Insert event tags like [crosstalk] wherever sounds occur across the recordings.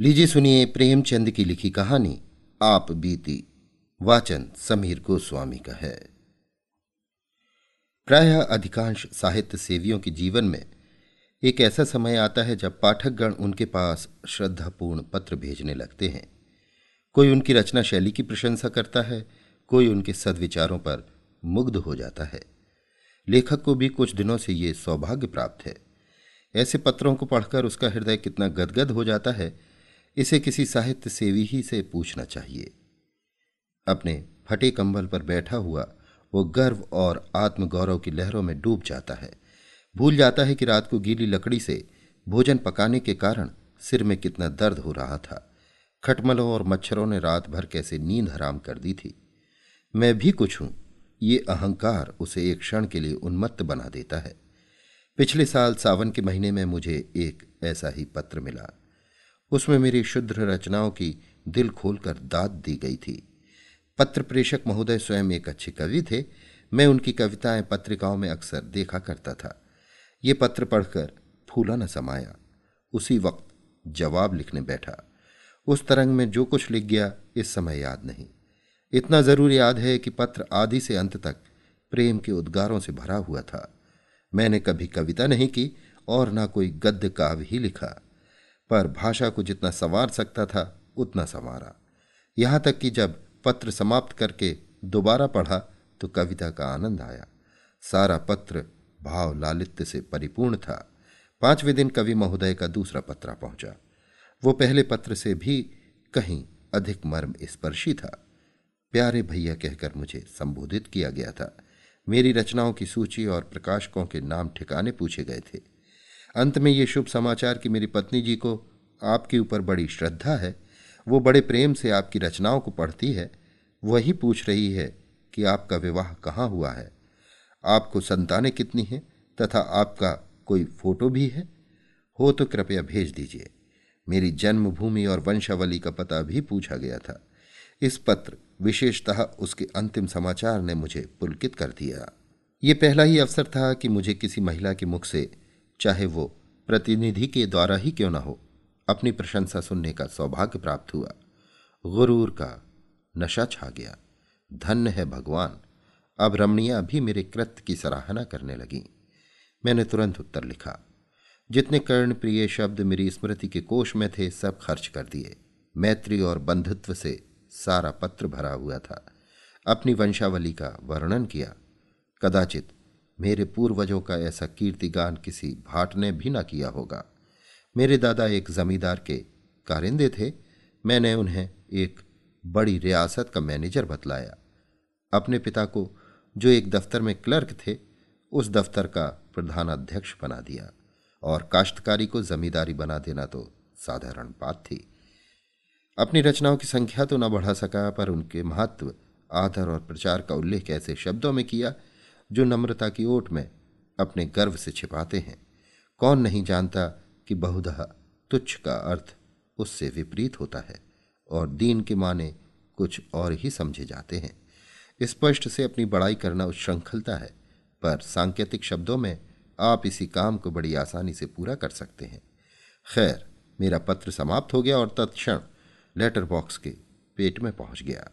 लीजिए सुनिए प्रेमचंद की लिखी कहानी, आप बीती। वाचन समीर गोस्वामी का है। प्रायः अधिकांश साहित्य सेवियों के जीवन में एक ऐसा समय आता है जब पाठकगण उनके पास श्रद्धापूर्ण पत्र भेजने लगते हैं। कोई उनकी रचना शैली की प्रशंसा करता है, कोई उनके सदविचारों पर मुग्ध हो जाता है। लेखक को भी कुछ दिनों से ये सौभाग्य प्राप्त है। ऐसे पत्रों को पढ़कर उसका हृदय कितना गदगद हो जाता है इसे किसी साहित्य सेवी ही से पूछना चाहिए। अपने फटे कंबल पर बैठा हुआ वो गर्व और आत्मगौरव की लहरों में डूब जाता है। भूल जाता है कि रात को गीली लकड़ी से भोजन पकाने के कारण सिर में कितना दर्द हो रहा था। खटमलों और मच्छरों ने रात भर कैसे नींद हराम कर दी थी। मैं भी कुछ हूँ, ये अहंकार उसे एक क्षण के लिए उन्मत्त बना देता है। पिछले साल सावन के महीने में मुझे एक ऐसा ही पत्र मिला। उसमें मेरी शुद्ध रचनाओं की दिल खोलकर दाद दी गई थी। पत्र प्रेषक महोदय स्वयं एक अच्छे कवि थे। मैं उनकी कविताएँ पत्रिकाओं में अक्सर देखा करता था। ये पत्र पढ़कर फूला न समाया। उसी वक्त जवाब लिखने बैठा। उस तरंग में जो कुछ लिख गया, इस समय याद नहीं। इतना ज़रूर याद है कि पत्र आदि से अंत तक प्रेम के उद्गारों से भरा हुआ था। मैंने कभी कविता नहीं की और ना कोई गद्य काव्य ही लिखा। पर भाषा को जितना संवार सकता था, उतना संवारा। यहाँ तक कि जब पत्र समाप्त करके दोबारा पढ़ा तो कविता का आनंद आया। सारा पत्र भाव लालित्य से परिपूर्ण था। पाँचवें दिन कवि महोदय का दूसरा पत्र पहुँचा। वो पहले पत्र से भी कहीं अधिक मर्म स्पर्शी था। प्यारे भैया कहकर मुझे संबोधित किया गया था। मेरी रचनाओं की सूची और प्रकाशकों के नाम ठिकाने पूछे गए थे। अंत में ये शुभ समाचार कि मेरी पत्नी जी को आपके ऊपर बड़ी श्रद्धा है। वो बड़े प्रेम से आपकी रचनाओं को पढ़ती है। वही पूछ रही है कि आपका विवाह कहाँ हुआ है? आपको संतानें कितनी हैं तथा आपका कोई फ़ोटो भी है? हो तो कृपया भेज दीजिए। मेरी जन्मभूमि और वंशावली का पता भी पूछा गया था। इस पत्र, विशेषतः उसके अंतिम समाचार ने मुझे पुलकित कर दिया। ये पहला ही अवसर था कि मुझे किसी महिला के मुख से चाहे वो प्रतिनिधि के द्वारा ही क्यों न हो, अपनी प्रशंसा सुनने का सौभाग्य प्राप्त हुआ। गुरूर का नशा छा गया। धन्य है भगवान। अब रमणिया भी मेरे कृत्य की सराहना करने लगी। मैंने तुरंत उत्तर लिखा, जितने कर्ण प्रिय शब्द मेरी स्मृति के कोष में थे, सब खर्च कर दिए। मैत्री और बंधुत्व से सारा पत्र भरा हुआ था। अपनी वंशावली का वर्णन किया। कदाचित मेरे पूर्वजों का ऐसा कीर्तिगान किसी भाट ने भी ना किया होगा। मेरे दादा एक जमींदार के कारिंदे थे। मैंने उन्हें एक बड़ी रियासत का मैनेजर बतलाया। अपने पिता को, जो एक दफ्तर में क्लर्क थे, उस दफ्तर का प्रधानाध्यक्ष बना दिया और काश्तकारी को जमींदारी बना देना तो साधारण बात थी। अपनी रचनाओं की संख्या तो न बढ़ा सका, पर उनके महत्व, आदर और प्रचार का उल्लेख ऐसे शब्दों में किया जो नम्रता की ओट में अपने गर्व से छिपाते हैं। कौन नहीं जानता कि बहुधा तुच्छ का अर्थ उससे विपरीत होता है और दीन के माने कुछ और ही समझे जाते हैं। स्पष्ट से अपनी बड़ाई करना उच्छृंखलता है, पर सांकेतिक शब्दों में आप इसी काम को बड़ी आसानी से पूरा कर सकते हैं। खैर, मेरा पत्र समाप्त हो गया और तत्क्षण लेटर बॉक्स के पेट में पहुँच गया।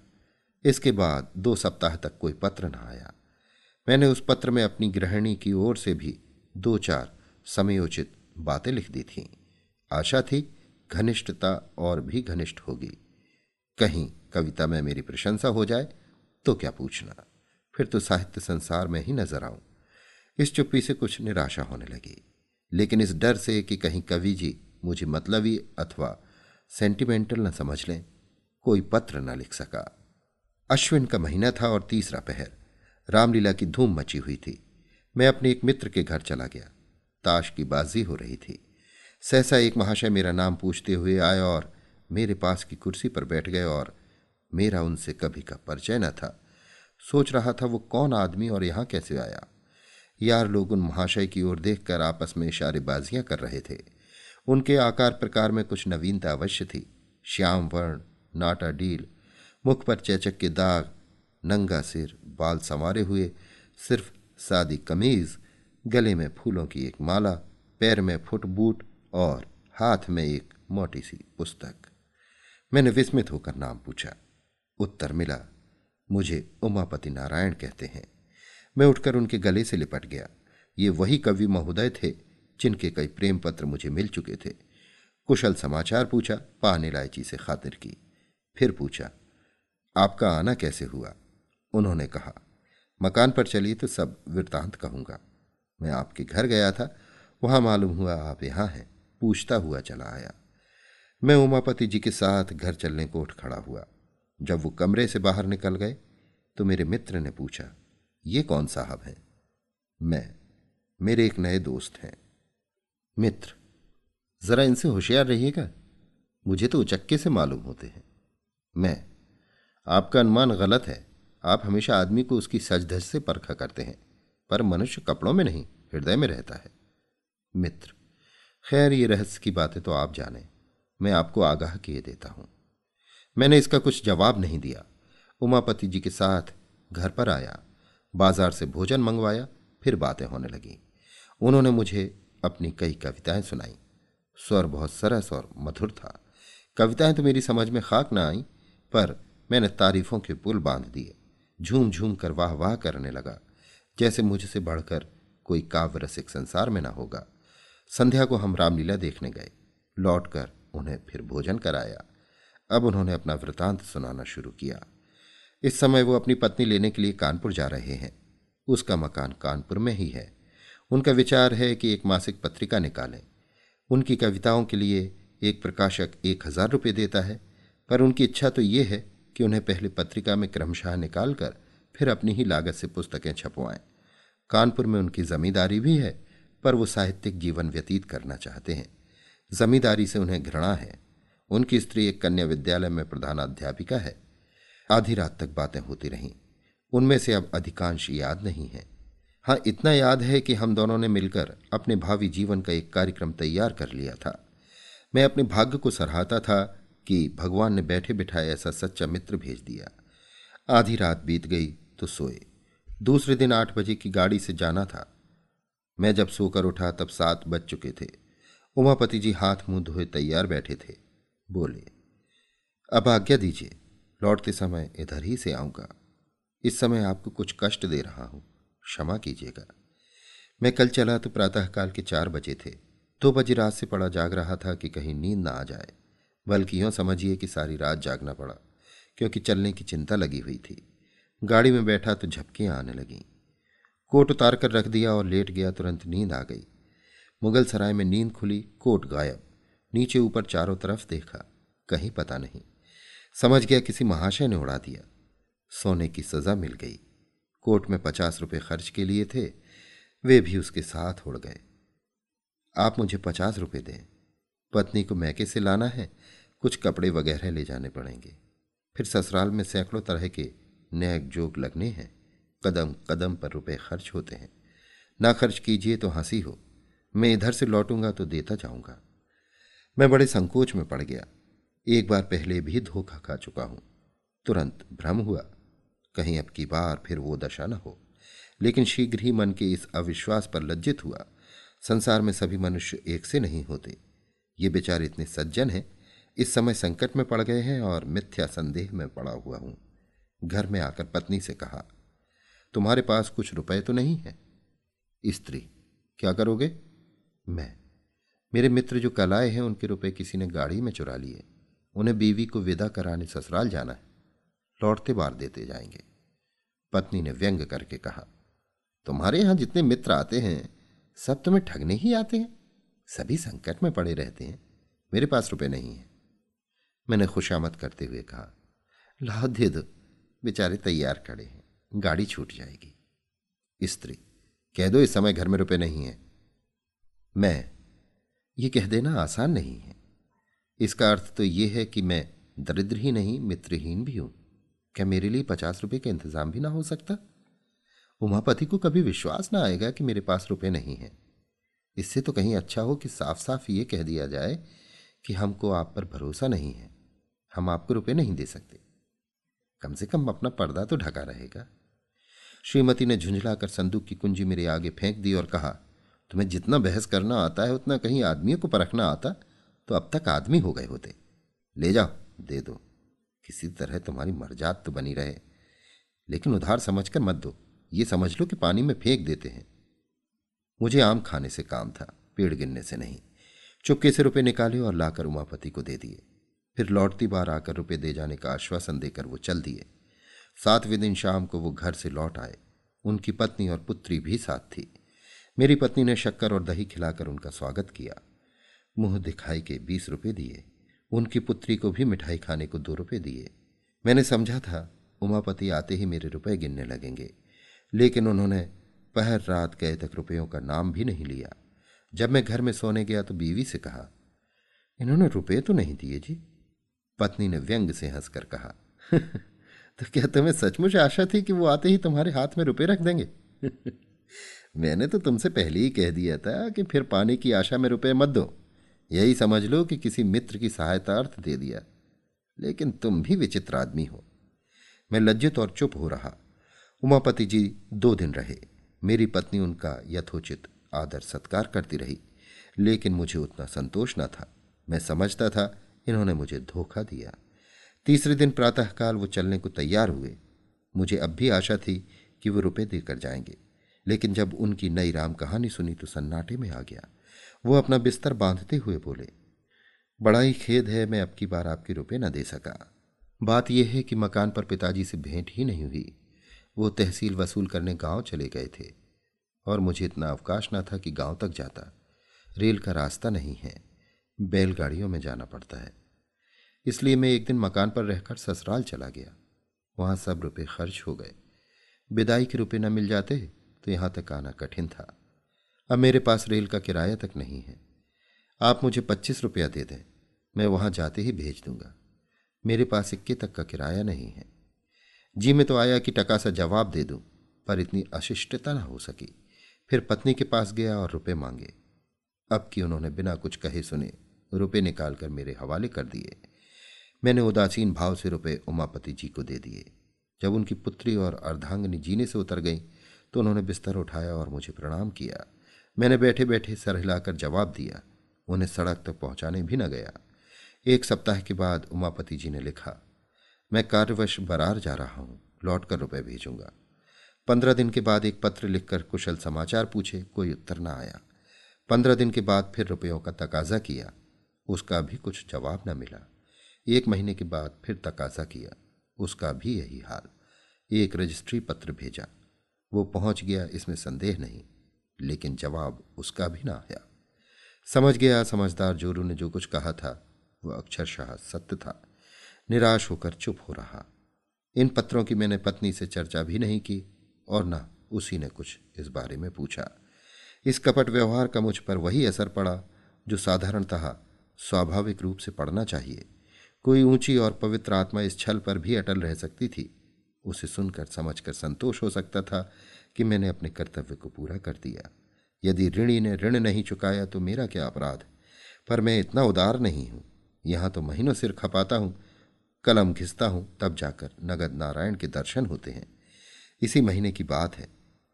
इसके बाद दो सप्ताह तक कोई पत्र न आया। मैंने उस पत्र में अपनी गृहिणी की ओर से भी दो चार समयोचित बातें लिख दी थीं। आशा थी घनिष्ठता और भी घनिष्ठ होगी। कहीं कविता में मेरी प्रशंसा हो जाए तो क्या पूछना? फिर तो साहित्य संसार में ही नज़र आऊँ। इस चुप्पी से कुछ निराशा होने लगी। लेकिन इस डर से कि कहीं कवि जी मुझे मतलबी अथवा सेंटिमेंटल न समझ लें, कोई पत्र न लिख सका। अश्विन का महीना था और तीसरा पहर। रामलीला की धूम मची हुई थी। मैं अपने एक मित्र के घर चला गया। ताश की बाजी हो रही थी। सहसा एक महाशय मेरा नाम पूछते हुए आए और मेरे पास की कुर्सी पर बैठ गए और मेरा उनसे कभी का परिचय न था। सोच रहा था, वो कौन आदमी और यहाँ कैसे आया? यार लोग उन महाशय की ओर देखकर आपस में इशारेबाजियाँ कर रहे थे। उनके आकार प्रकार में कुछ नवीनता अवश्य थी। श्याम वर्ण, नाटा डील, मुख पर चेचक के दाग नंगा सिर, बाल संवारे हुए, सिर्फ़ सादी कमीज, गले में फूलों की एक माला, पैर में फुट बूट और हाथ में एक मोटी सी पुस्तक। मैंने विस्मित होकर नाम पूछा। उत्तर मिला, मुझे उमापति नारायण कहते हैं। मैं उठकर उनके गले से लिपट गया। ये वही कवि महोदय थे जिनके कई प्रेम पत्र मुझे मिल चुके थे। कुशल समाचार पूछा, पान इलायची से खातिर की। फिर पूछा, आपका आना कैसे हुआ? उन्होंने कहा, मकान पर चलिए तो सब वृतांत कहूँगा। मैं आपके घर गया था, वहाँ मालूम हुआ आप यहाँ हैं, पूछता हुआ चला आया। मैं उमापति जी के साथ घर चलने को उठ खड़ा हुआ। जब वो कमरे से बाहर निकल गए तो मेरे मित्र ने पूछा, ये कौन साहब हैं? मैं, मेरे एक नए दोस्त हैं। मित्र, जरा इनसे होशियार रहिएगा, मुझे तो उचक्के से मालूम होते हैं। मैं, आपका अनुमान गलत है आप हमेशा आदमी को उसकी सज धज से परखा करते हैं, पर मनुष्य कपड़ों में नहीं, हृदय में रहता है। मित्र, खैर, ये रहस्य की बातें तो आप जाने, मैं आपको आगाह किए देता हूँ। मैंने इसका कुछ जवाब नहीं दिया। उमापति जी के साथ घर पर आया, बाज़ार से भोजन मंगवाया, फिर बातें होने लगी। उन्होंने मुझे अपनी कई कविताएँ सुनाई। स्वर बहुत सरस और मधुर था। कविताएँ तो मेरी समझ में खाक ना आई, पर मैंने तारीफों के पुल बाँध दिए। झूम झूम कर वाह वाह करने लगा, जैसे मुझसे बढ़कर कोई काव्य रसिक संसार में ना होगा। संध्या को हम रामलीला देखने गए। लौटकर उन्हें फिर भोजन कराया। अब उन्होंने अपना वृतांत सुनाना शुरू किया। इस समय वो अपनी पत्नी लेने के लिए कानपुर जा रहे हैं। उसका मकान कानपुर में ही है। उनका विचार है कि एक मासिक पत्रिका निकालें। उनकी कविताओं के लिए एक प्रकाशक एक हज़ार रुपये देता है, पर उनकी इच्छा तो ये है कि उन्हें पहले पत्रिका में क्रमशः निकालकर फिर अपनी ही लागत से पुस्तकें छपवाएँ। कानपुर में उनकी जमींदारी भी है, पर वो साहित्यिक जीवन व्यतीत करना चाहते हैं। जमींदारी से उन्हें घृणा है। उनकी स्त्री एक कन्या विद्यालय में प्रधानाध्यापिका है। आधी रात तक बातें होती रहीं। उनमें से अब अधिकांश याद नहीं है। हाँ इतना याद है कि हम दोनों ने मिलकर अपने भावी जीवन का एक कार्यक्रम तैयार कर लिया था। मैं अपने भाग्य को सराहता था कि भगवान ने बैठे बिठाए ऐसा सच्चा मित्र भेज दिया। आधी रात बीत गई तो सोए। दूसरे दिन आठ बजे की गाड़ी से जाना था। मैं जब सोकर उठा तब सात बज चुके थे। उमापति जी हाथ मुँह धोए तैयार बैठे थे। बोले, अब आज्ञा दीजिए, लौटते समय इधर ही से आऊँगा। इस समय आपको कुछ कष्ट दे रहा हूँ। क्षमा कीजिएगा। मैं कल चला तो प्रातःकाल के चार बजे थे। दो बजे रात से पड़ा जाग रहा था कि कहीं नींद ना आ जाए। बल्कि यूँ समझिए कि सारी रात जागना पड़ा, क्योंकि चलने की चिंता लगी हुई थी। गाड़ी में बैठा तो झपकियाँ आने लगीं। कोट उतार कर रख दिया और लेट गया, तुरंत नींद आ गई। मुगल सराय में नींद खुली, कोट गायब। नीचे ऊपर चारों तरफ़ देखा, कहीं पता नहीं। समझ गया किसी महाशय ने उड़ा दिया। सोने की सजा मिल गई। कोर्ट में पचास रुपये खर्च के लिए थे, वे भी उसके साथ उड़ गए। आप मुझे पचास रुपये दें। पत्नी को मैके से लाना है? कुछ कपड़े वगैरह ले जाने पड़ेंगे। फिर ससुराल में सैकड़ों तरह के नैक जोग लगने हैं। कदम कदम पर रुपए खर्च होते हैं। ना खर्च कीजिए तो हँसी हो। मैं इधर से लौटूँगा तो देता जाऊँगा। मैं बड़े संकोच में पड़ गया। एक बार पहले भी धोखा खा चुका हूँ। तुरंत भ्रम हुआ। कहीं अब की बार फिर वो दशा न हो। लेकिन शीघ्र ही मन के इस अविश्वास पर लज्जित हुआ। संसार में सभी मनुष्य एक से नहीं होते। ये बेचारे इतने सज्जन हैं इस समय संकट में पड़ गए हैं और मिथ्या संदेह में पड़ा हुआ हूँ। घर में आकर पत्नी से कहा, तुम्हारे पास कुछ रुपए तो नहीं है? स्त्री, क्या करोगे? मैं, मेरे मित्र जो कल आए हैं, उनके रुपए किसी ने गाड़ी में चुरा लिए। उन्हें बीवी को विदा कराने ससुराल जाना है। लौटते बार देते जाएँगे। पत्नी ने व्यंग करके कहा, तुम्हारे यहाँ जितने मित्र आते हैं, सब तुम्हें ठगने ही आते हैं। सभी संकट में पड़े रहते हैं। मेरे पास रुपए नहीं है। मैंने खुशामद करते हुए कहा लाओ दे दो बेचारे तैयार खड़े हैं, गाड़ी छूट जाएगी। स्त्री, कह दो इस समय घर में रुपए नहीं है। मैं, ये कह देना आसान नहीं है। इसका अर्थ तो ये है कि मैं दरिद्र ही नहीं, मित्रहीन भी हूँ। क्या मेरे लिए पचास रुपए का इंतज़ाम भी ना हो सकता? उमापति को कभी विश्वास ना आएगा कि मेरे पास रुपए नहीं हैं। इससे तो कहीं अच्छा हो कि साफ़ साफ़ ये कह दिया जाए कि हमको आप पर भरोसा नहीं है। हम आपको रुपए नहीं दे सकते। कम से कम अपना पर्दा तो ढका रहेगा। श्रीमती ने झुंझलाकर संदूक की कुंजी मेरे आगे फेंक दी और कहा, तुम्हें जितना बहस करना आता है, उतना कहीं आदमियों को परखना आता तो अब तक आदमी हो गए होते। ले जाओ, दे दो। किसी तरह तुम्हारी मर्जात तो बनी रहे। लेकिन उधार समझकर मत दो। ये समझ लो कि पानी में फेंक देते हैं। मुझे आम खाने से काम था, पेड़ गिनने से नहीं। चुपके से रुपए निकाले और लाकर उमापति को दे दिए। फिर लौटती बार आकर रुपए दे जाने का आश्वासन देकर वो चल दिए। सातवें दिन शाम को वो घर से लौट आए। उनकी पत्नी और पुत्री भी साथ थी। मेरी पत्नी ने शक्कर और दही खिलाकर उनका स्वागत किया। मुँह दिखाई के बीस रुपये दिए। उनकी पुत्री को भी मिठाई खाने को दो रुपये दिए। मैंने समझा था, उमापति आते ही मेरे रुपए गिनने लगेंगे। लेकिन उन्होंने पहर रात गए तक रुपयों का नाम भी नहीं लिया। जब मैं घर में सोने गया तो बीवी से कहा, इन्होंने रुपए तो नहीं दिए जी। पत्नी ने व्यंग से हंसकर कहा [laughs] तो क्या तुम्हें सचमुच आशा थी कि वो आते ही तुम्हारे हाथ में रुपए रख देंगे? [laughs] मैंने तो तुमसे पहले ही कह दिया था कि फिर पाने की आशा में रुपए मत दो। यही समझ लो कि किसी मित्र की सहायता अर्थ दे दिया। लेकिन तुम भी विचित्र आदमी हो। मैं लज्जित और चुप हो रहा। उमापति जी दो दिन रहे। मेरी पत्नी उनका यथोचित आदर सत्कार करती रही। लेकिन मुझे उतना संतोष न था। मैं समझता था इन्होंने मुझे धोखा दिया। तीसरे दिन प्रातःकाल वो चलने को तैयार हुए। मुझे अब भी आशा थी कि वो रुपए देकर जाएँगे। लेकिन जब उनकी नई राम कहानी सुनी तो सन्नाटे में आ गया। वो अपना बिस्तर बांधते हुए बोले, बड़ा ही खेद है मैं अब की बार आपके रुपए न दे सका। बात यह है कि मकान पर पिताजी से भेंट ही नहीं हुई। वो तहसील वसूल करने गाँव चले गए थे। और मुझे इतना अवकाश न था कि गाँव तक जाता। रेल का रास्ता नहीं है। बैलगाड़ियों में जाना पड़ता है। इसलिए मैं एक दिन मकान पर रहकर ससुराल चला गया। वहाँ सब रुपए खर्च हो गए। विदाई के रुपए न मिल जाते तो यहाँ तक आना कठिन था। अब मेरे पास रेल का किराया तक नहीं है। आप मुझे पच्चीस रुपया दे दें, मैं वहाँ जाते ही भेज दूँगा। मेरे पास इक्के तक का किराया नहीं है। जी, में तो आया कि टका सा जवाब दे दूँ, पर इतनी अशिष्टता न हो सकी। फिर पत्नी के पास गया और रुपए मांगे। अब कि उन्होंने बिना कुछ कहे सुने रुपए निकालकर मेरे हवाले कर दिए। मैंने उदासीन भाव से रुपए उमापति जी को दे दिए। जब उनकी पुत्री और अर्धांगनी जीने से उतर गई तो उन्होंने बिस्तर उठाया और मुझे प्रणाम किया। मैंने बैठे बैठे सर हिलाकर जवाब दिया। उन्हें सड़क तक पहुँचाने भी न गया। एक सप्ताह के बाद उमापति जी ने लिखा, मैं कार्यवश बरार जा रहा हूँ, लौटकर रुपये भेजूँगा। पंद्रह दिन के बाद एक पत्र लिखकर कुशल समाचार पूछे, कोई उत्तर न आया। पंद्रह दिन के बाद फिर रुपयों का तकाजा किया। उसका भी कुछ जवाब न मिला। एक महीने के बाद फिर तकाजा किया। उसका भी यही हाल। एक रजिस्ट्री पत्र भेजा। वो पहुँच गया, इसमें संदेह नहीं, लेकिन जवाब उसका भी ना आया। समझ गया समझदार जोरू ने जो कुछ कहा था, वह अक्षरशाह सत्य था। निराश होकर चुप हो रहा। इन पत्रों की मैंने पत्नी से चर्चा भी नहीं की, और न उसी ने कुछ इस बारे में पूछा। इस कपट व्यवहार का मुझ पर वही असर पड़ा, जो साधारणतः स्वाभाविक रूप से पढ़ना चाहिए। कोई ऊँची और पवित्र आत्मा इस छल पर भी अटल रह सकती थी। उसे सुनकर, समझकर संतोष हो सकता था कि मैंने अपने कर्तव्य को पूरा कर दिया। यदि ऋणी ने ऋण नहीं चुकाया तो मेरा क्या अपराध? पर मैं इतना उदार नहीं हूँ। यहाँ तो महीनों सिर खपाता हूँ, कलम घिसता हूँ, तब जाकर नगद नारायण के दर्शन होते हैं। इसी महीने की बात है।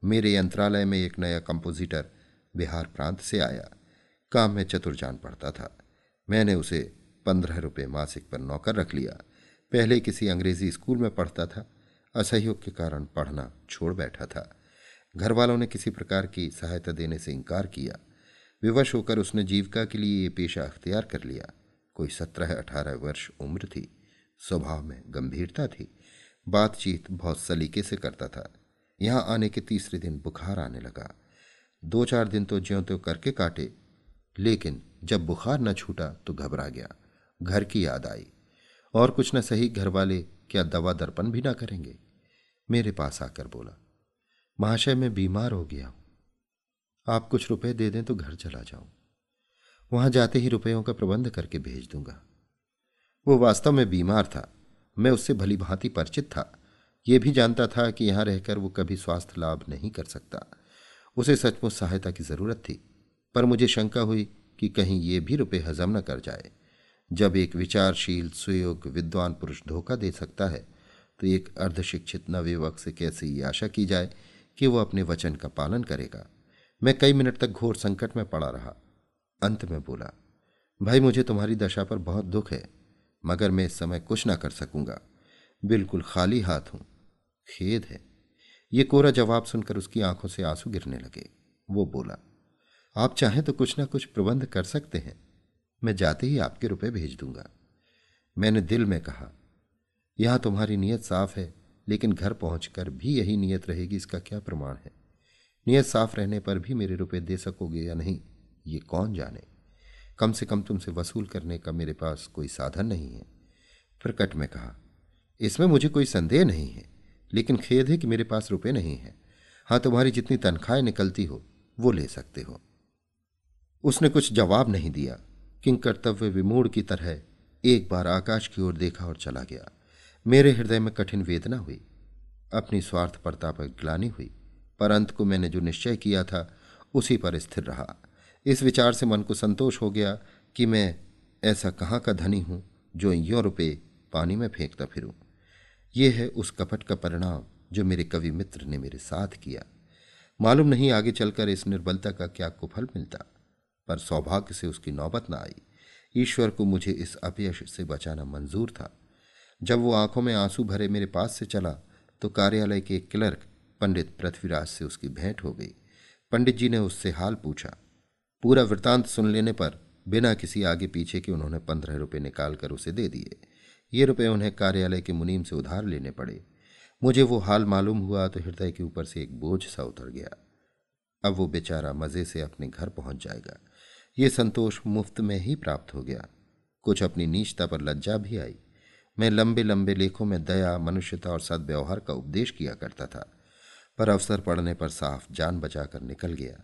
मेरे यंत्रालय में एक नया कंपोजिटर बिहार प्रांत से आया। काम में चतुर जान पड़ता था। मैंने उसे पंद्रह रुपये मासिक पर नौकर रख लिया। पहले किसी अंग्रेज़ी स्कूल में पढ़ता था। असहयोग के कारण पढ़ना छोड़ बैठा था। घर वालों ने किसी प्रकार की सहायता देने से इनकार किया। विवश होकर उसने जीविका के लिए ये पेशा अख्तियार कर लिया। कोई सत्रह अठारह वर्ष उम्र थी। स्वभाव में गंभीरता थी। बातचीत बहुत सलीके से करता था। यहाँ आने के तीसरे दिन बुखार आने लगा। दो चार दिन तो ज्यों त्यों करके काटे। लेकिन जब बुखार न छूटा तो घबरा गया। घर की याद आई। और कुछ न सही घर वाले क्या दवा दर्पण भी ना करेंगे? मेरे पास आकर बोला, महाशय, मैं बीमार हो गया हूँ। आप कुछ रुपए दे दें तो घर चला जाऊँ। वहाँ जाते ही रुपयों का प्रबंध करके भेज दूँगा। वो वास्तव में बीमार था। मैं उससे भली भांति परिचित था। ये भी जानता था कि यहाँ रहकर वो कभी स्वास्थ्य लाभ नहीं कर सकता। उसे सचमुच सहायता की ज़रूरत थी। पर मुझे शंका हुई कि कहीं ये भी रुपये हजम न कर जाए। जब एक विचारशील सुयोग्य विद्वान पुरुष धोखा दे सकता है तो एक अर्धशिक्षित नवयुवक से कैसे ये आशा की जाए कि वह अपने वचन का पालन करेगा? मैं कई मिनट तक घोर संकट में पड़ा रहा। अंत में बोला, भाई, मुझे तुम्हारी दशा पर बहुत दुख है, मगर मैं इस समय कुछ ना कर सकूँगा। बिल्कुल खाली हाथ हूँ। खेद है। ये कोरा जवाब सुनकर उसकी आँखों से आँसू गिरने लगे। वो बोला आप चाहें तो कुछ ना कुछ प्रबंध कर सकते हैं। मैं जाते ही आपके रुपए भेज दूँगा। मैंने दिल में कहा, यहाँ तुम्हारी नीयत साफ़ है, लेकिन घर पहुंचकर भी यही नीयत रहेगी, इसका क्या प्रमाण है? नीयत साफ़ रहने पर भी मेरे रुपए दे सकोगे या नहीं, ये कौन जाने? कम से कम तुमसे वसूल करने का मेरे पास कोई साधन नहीं है। प्रकट में कहा, इसमें मुझे कोई संदेह नहीं है, लेकिन खेद है कि मेरे पास रुपए नहीं है। हाँ तुम्हारी जितनी तनख्वाहें निकलती हो, वो ले सकते हो। उसने कुछ जवाब नहीं दिया। किंग कर्तव्य विमूढ़ की तरह एक बार आकाश की ओर देखा और चला गया। मेरे हृदय में कठिन वेदना हुई। अपनी स्वार्थपरता पर ग्लानी हुई, पर अंत को मैंने जो निश्चय किया था, उसी पर स्थिर रहा। इस विचार से मन को संतोष हो गया कि मैं ऐसा कहाँ का धनी हूँ, जो यो रुपये पानी में फेंकता फिरूं। ये है उस कपट का परिणाम, जो मेरे कवि मित्र ने मेरे साथ किया। मालूम नहीं आगे चलकर इस निर्बलता का क्या कुफल मिलता। पर सौभाग्य से उसकी नौबत न आई। ईश्वर को मुझे इस अपयश से बचाना मंजूर था। जब वो आँखों में आँसू भरे मेरे पास से चला तो कार्यालय के क्लर्क पंडित पृथ्वीराज से उसकी भेंट हो गई। पंडित जी ने उससे हाल पूछा। पूरा वृतांत सुन लेने पर बिना किसी आगे पीछे के उन्होंने पंद्रह रुपये निकालकर उसे दे दिए। ये रुपये उन्हें कार्यालय के मुनीम से उधार लेने पड़े। मुझे वो हाल मालूम हुआ तो हृदय के ऊपर से एक बोझ सा उतर गया। अब वो बेचारा मज़े से अपने घर पहुँच जाएगा। ये संतोष मुफ़्त में ही प्राप्त हो गया। कुछ अपनी नीचता पर लज्जा भी आई। मैं लंबे लंबे लेखों में दया, मनुष्यता और सद्व्यवहार का उपदेश किया करता था, पर अवसर पड़ने पर साफ़ जान बचाकर निकल गया।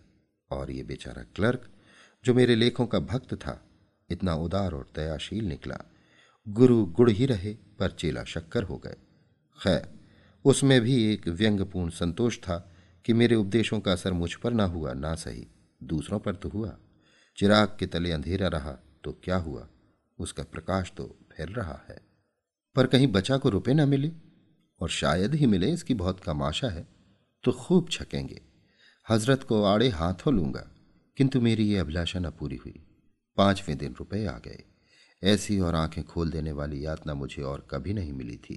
और ये बेचारा क्लर्क, जो मेरे लेखों का भक्त था, इतना उदार और दयाशील निकला। गुरु गुड़ ही रहे, पर चेला शक्कर हो गए। खैर, उसमें भी एक व्यंग्यपूर्ण संतोष था कि मेरे उपदेशों का असर मुझ पर ना हुआ, ना सही। दूसरों पर तो हुआ। चिराग के तले अंधेरा रहा तो क्या हुआ? उसका प्रकाश तो फैल रहा है। पर कहीं बचा को रुपए ना मिले, और शायद ही मिले इसकी बहुत कम आशा है तो खूब छकेंगे। हज़रत को आड़े हाथों लूँगा, किंतु मेरी ये अभिलाषा न पूरी हुई। पाँचवें दिन रुपए आ गए। ऐसी और आँखें खोल देने वाली यातना मुझे और कभी नहीं मिली थी।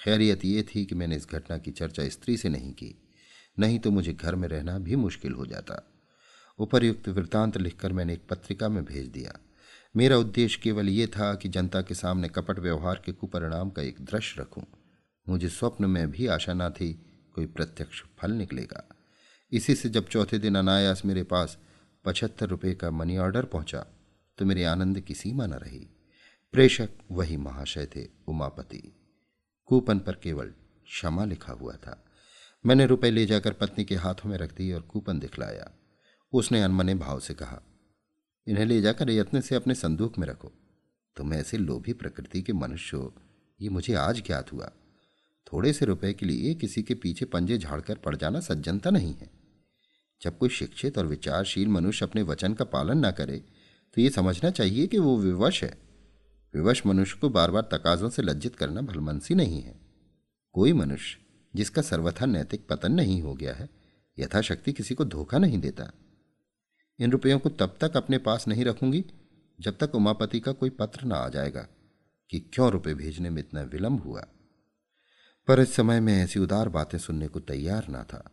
खैरियत ये थी कि मैंने इस घटना की चर्चा स्त्री से नहीं की, नहीं तो मुझे घर में रहना भी मुश्किल हो जाता। उपर्युक्त वृत्तांत लिखकर मैंने एक पत्रिका में भेज दिया। मेरा उद्देश्य केवल ये था कि जनता के सामने कपट व्यवहार के कुपरिणाम का एक दृश्य रखूँ। मुझे स्वप्न में भी आशा न थी कोई प्रत्यक्ष फल निकलेगा। इसी से जब चौथे दिन अनायास मेरे पास पचहत्तर रुपये का मनी ऑर्डर पहुँचा तो मेरे आनंद की सीमा न रही। प्रेषक वही महाशय थे, उमापति। कूपन पर केवल क्षमा लिखा हुआ था। मैंने रुपए ले जाकर पत्नी के हाथों में रख दी और कूपन दिखलाया। उसने अनमने भाव से कहा, इन्हें ले जाकर यत्न से अपने संदूक में रखो। तुम ऐसे लोभी प्रकृति के मनुष्य हो, ये मुझे आज ज्ञात हुआ। थोड़े से रुपए के लिए किसी के पीछे पंजे झाड़कर पड़ जाना सज्जनता नहीं है। जब कोई शिक्षित और विचारशील मनुष्य अपने वचन का पालन न करे तो ये समझना चाहिए कि वो विवश है। विवश मनुष्य को बार बार तकाजों से लज्जित करना भलमनसी नहीं है। कोई मनुष्य, जिसका सर्वथा नैतिक पतन नहीं हो गया है, यथाशक्ति किसी को धोखा नहीं देता। इन रुपयों को तब तक अपने पास नहीं रखूँगी जब तक उमापति का कोई पत्र ना आ जाएगा कि क्यों रुपए भेजने में इतना विलंब हुआ। पर इस समय में ऐसी उदार बातें सुनने को तैयार ना था।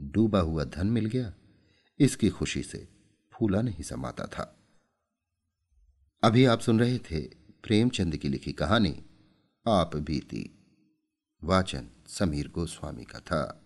डूबा हुआ धन मिल गया, इसकी खुशी से फूला नहीं समाता था। अभी आप सुन रहे थे प्रेमचंद की लिखी कहानी, आप बीती, वाचन समीर गोस्वामी का था।